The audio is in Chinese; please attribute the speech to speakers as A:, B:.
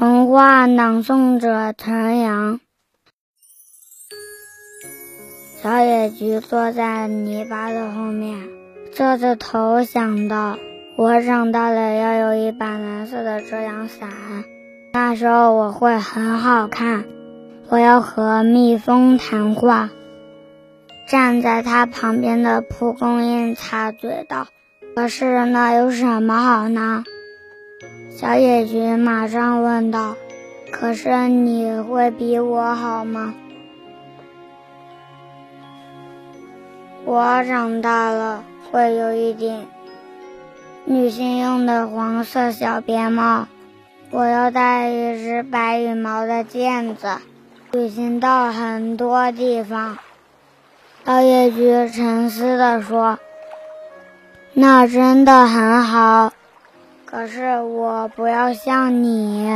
A: 童话朗诵者：陈阳。小野菊坐在泥巴的后面，侧着头想到：我长大了要有一把蓝色的遮阳伞，那时候我会很好看。我要和蜜蜂谈话。站在他旁边的蒲公英插嘴道：“可是那有什么好呢？”小野菊马上问道：“可是你会比我好吗？”我长大了会有一顶女性用的黄色小边帽，我要戴一只白羽毛的毽子，旅行到很多地方。小野菊沉思地说：“那真的很好。”可是我不要像你。